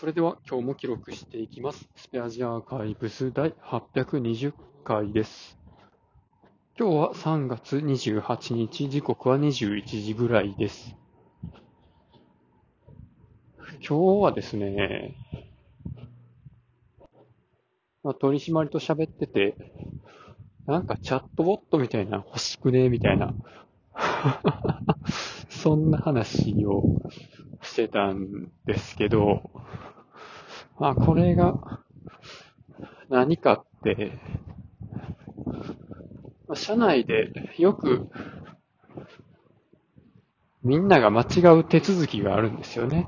それでは今日も記録していきます。スペアジアーカイブス第820回です。今日は3月28日、時刻は21時ぐらいです。今日はですね、まあ、取締りと喋ってて、なんかチャットボットみたいな欲しくねみたいな、そんな話をしてたんですけど、まあこれが何かって、まあ社内でよくみんなが間違う手続きがあるんですよね。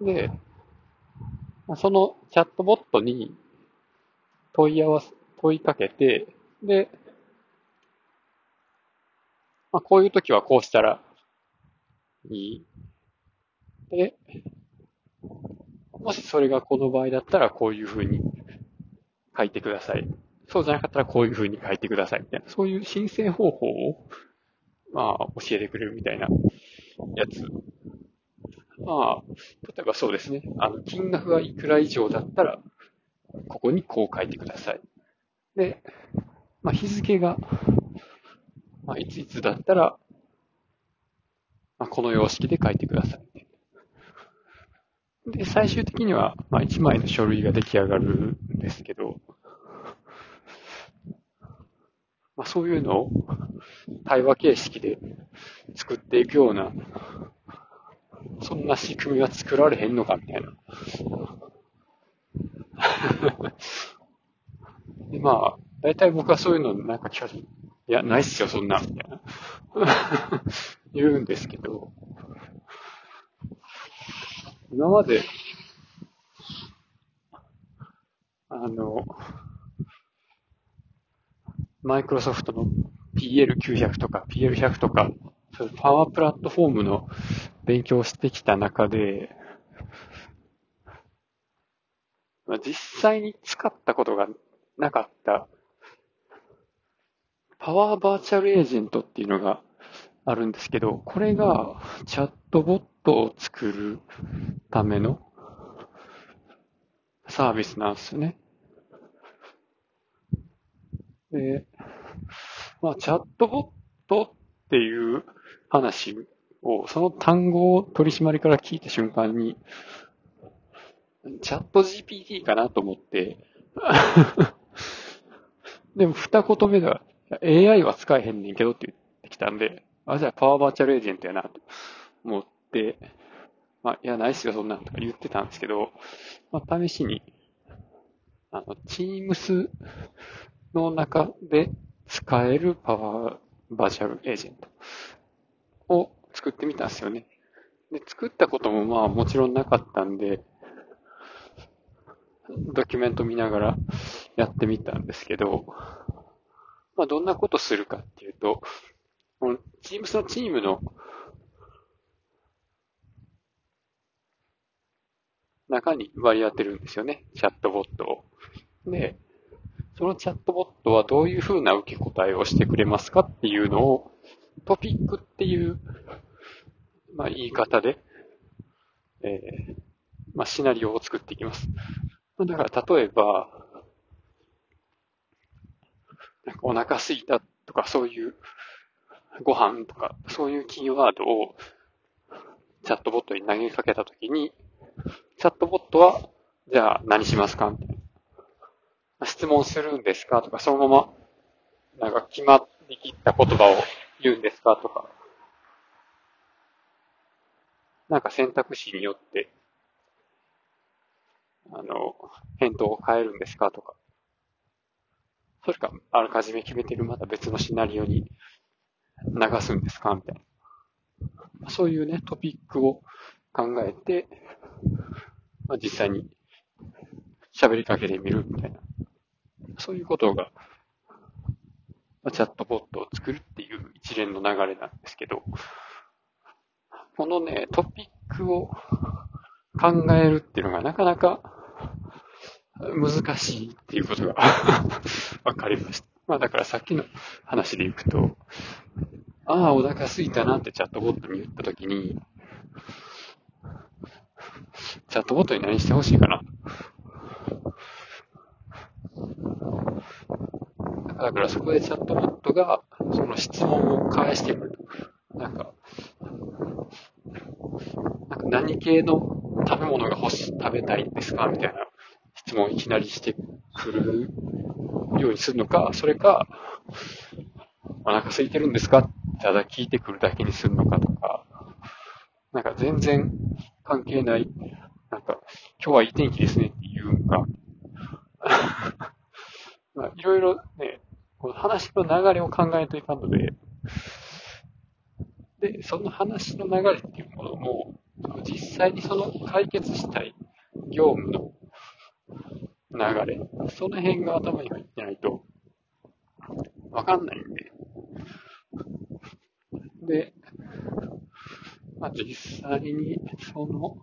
で、まあそのチャットボットに問い合わせ、問いかけて、で、まあ、こういう時はこうしたらいい。で、もしそれがこの場合だったらこういう風に書いてください。そうじゃなかったらこういう風に書いてくださいみたいな。そういう申請方法を、まあ、教えてくれるみたいなやつ。まあ、例えばそうですね。あの、金額がいくら以上だったら、ここにこう書いてください。で、まあ、日付が、まあ、いついつだったら、まあ、この様式で書いてください。で、最終的には、まあ、1枚の書類が出来上がるんですけど、まあ、そういうのを対話形式で作っていくような、そんな仕組みは作られへんのかみたいな。で、まあ、大体僕はそういうのなんか聞かれ、いや、ないっすよ、そんな、みたいな。言うんですけど、今まで、あの、マイクロソフトの PL900 とか PL100 とか、パワープラットフォームの勉強をしてきた中で、まあ実際に使ったことがなかった、パワーバーチャルエージェントっていうのがあるんですけど、これがチャットボットを作るためのサービスなんですよね。で、まあ、チャットボットっていう話を、その単語を取締りから聞いた瞬間に、チャット GPT かなと思って、でも二言目では、AI は使えへんねんけどって言ってきたんで、あ、じゃあパワーバーチャルエージェントやなと思っ、まあ、いや、ないっすよ、そんなんとか言ってたんですけど、まあ、試しに、あの、Teams の中で使えるパワーバーチャルエージェントを作ってみたんですよね。で、作ったこともまあもちろんなかったんで、ドキュメント見ながらやってみたんですけど、まあどんなことするかっていうと、この Teams のチームの中に割り当てるんですよね。チャットボットを。で、そのチャットボットはどういう風な受け答えをしてくれますかっていうのを、トピックっていう、まあ、言い方で、えーまあ、シナリオを作っていきます。だから、例えば、なんかお腹すいたとか、そういう、ご飯とか、そういうキーワードを、チャットボットに投げかけたときに、チャットボットは、じゃあ何しますか？みたいな。質問するんですか？とか、そのまま、なんか決まりきった言葉を言うんですか？とか、なんか選択肢によって、あの、返答を変えるんですか？とか、それか、あらかじめ決めてるまた別のシナリオに流すんですか？みたいな。そういうね、トピックを考えて、まあ、実際に喋りかけてみるみたいな。そういうことが、まあ、チャットボットを作るっていう一連の流れなんですけど、このね、トピックを考えるっていうのがなかなか難しいっていうことが わかりました。まあだからさっきの話でいくと、ああ、お腹すいたなってチャットボットに言ったときに、チャットボットに何してほしいかな。だからそこでチャットボットが、その質問を返してくる。なんか、なんか何系の食べ物が欲し、食べたいんですか？みたいな質問をいきなりしてくるようにするのか、それか、お腹空いてるんですか？ただ聞いてくるだけにするのかとか、なんか全然関係ない、今日はいい天気ですねって言うんか、まあ、いろいろね、この話の流れを考えといかんので、で、その話の流れっていうものも、実際にその解決したい業務の流れ、その辺が頭に入ってないと、わかんないんで。で、まあ、実際にその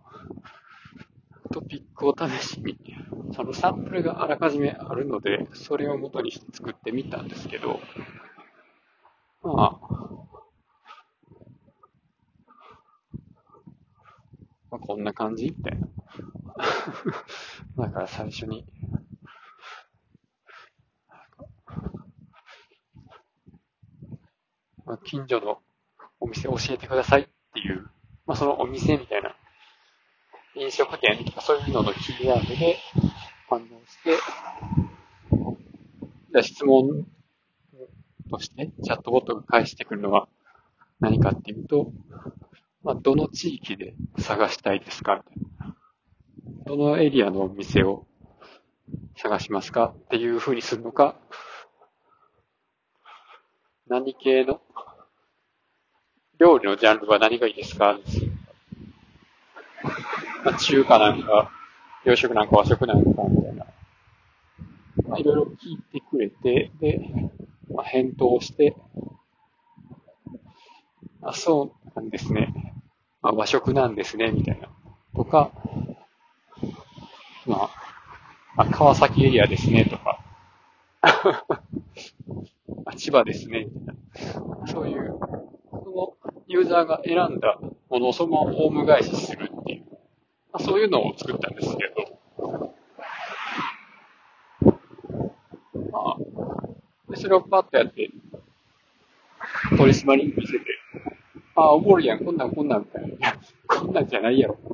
トピックを試しに、そのサンプルがあらかじめあるので、それを元にして作ってみたんですけど、まあ、まあ、こんな感じみたいな。だから最初に、まあ、近所のお店教えてくださいっていう、まあ、そのお店みたいな、飲食店とかそういうののキーワードで反応して、じゃ質問としてチャットボットが返してくるのは何かっていうと、まあ、どの地域で探したいですか？どのエリアのお店を探しますか？っていう風にするのか、何系の料理のジャンルは何がいいですか？まあ、中華なんか、洋食なんか和食なんかみたいな。まあ、いろいろ聞いてくれて、で、まあ、返答して、あ、そうなんですね。まあ、和食なんですね、みたいな。とか、まあ、あ川崎エリアですね、とか。あ千葉ですね、みたいな。そういう、そのユーザーが選んだものをそのままホーム返しする、そういうのを作ったんですけど、まあ、でそれをパッとやって、取り締まりに見せて、ああ、おもろいやん、こんなんこんなんみたいな。い、こんなんじゃないやろ。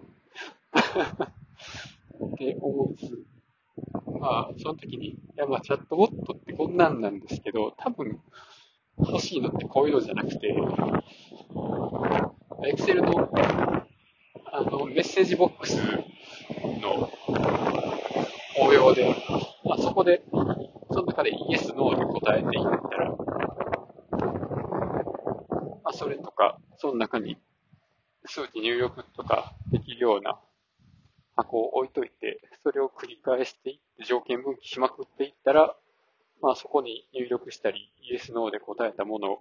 って思うつ、まあ、その時に、いや、まあ、チャットボットってこんなんなんですけど、多分、欲しいのってこういうのじゃなくて、エクセルの、あの、メッセージボックスの応用で、まあ、そこで、その中でイエス、ノーに答えていったら、まあ、それとか、その中に数値入力とかできるような箱を置いといて、それを繰り返していって、条件分岐しまくっていったら、まあそこに入力したり、イエス、ノーで答えたもの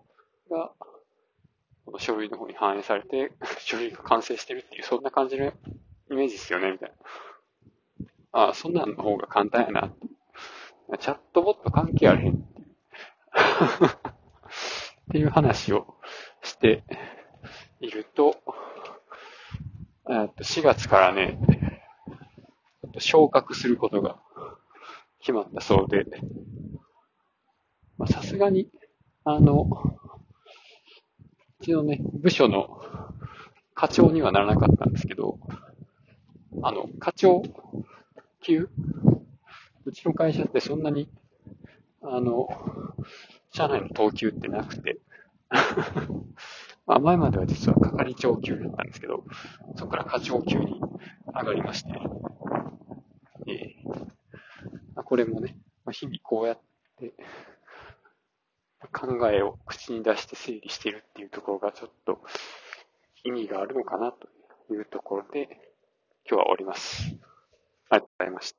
が、この書類の方に反映されて、書類が完成してるっていう、そんな感じのイメージですよね、みたいな。ああ、そんなんの方が簡単やな。チャットボット関係あれへんっていう。っていう話をしていると、と4月からね、昇格することが決まったそうで、さすがに、あの、ちのね、部署の課長にはならなかったんですけど、あの、課長級うちの会社ってそんなに、あの、社内の等級ってなくて まあ前までは実は係長級だったんですけど、そこから課長級に上がりまして、ええ。ー、これもね、まあ、日々こうやって考えを口に出して整理しているところがちょっと意味があるのかなというところで今日は終わります。ありがとうございました。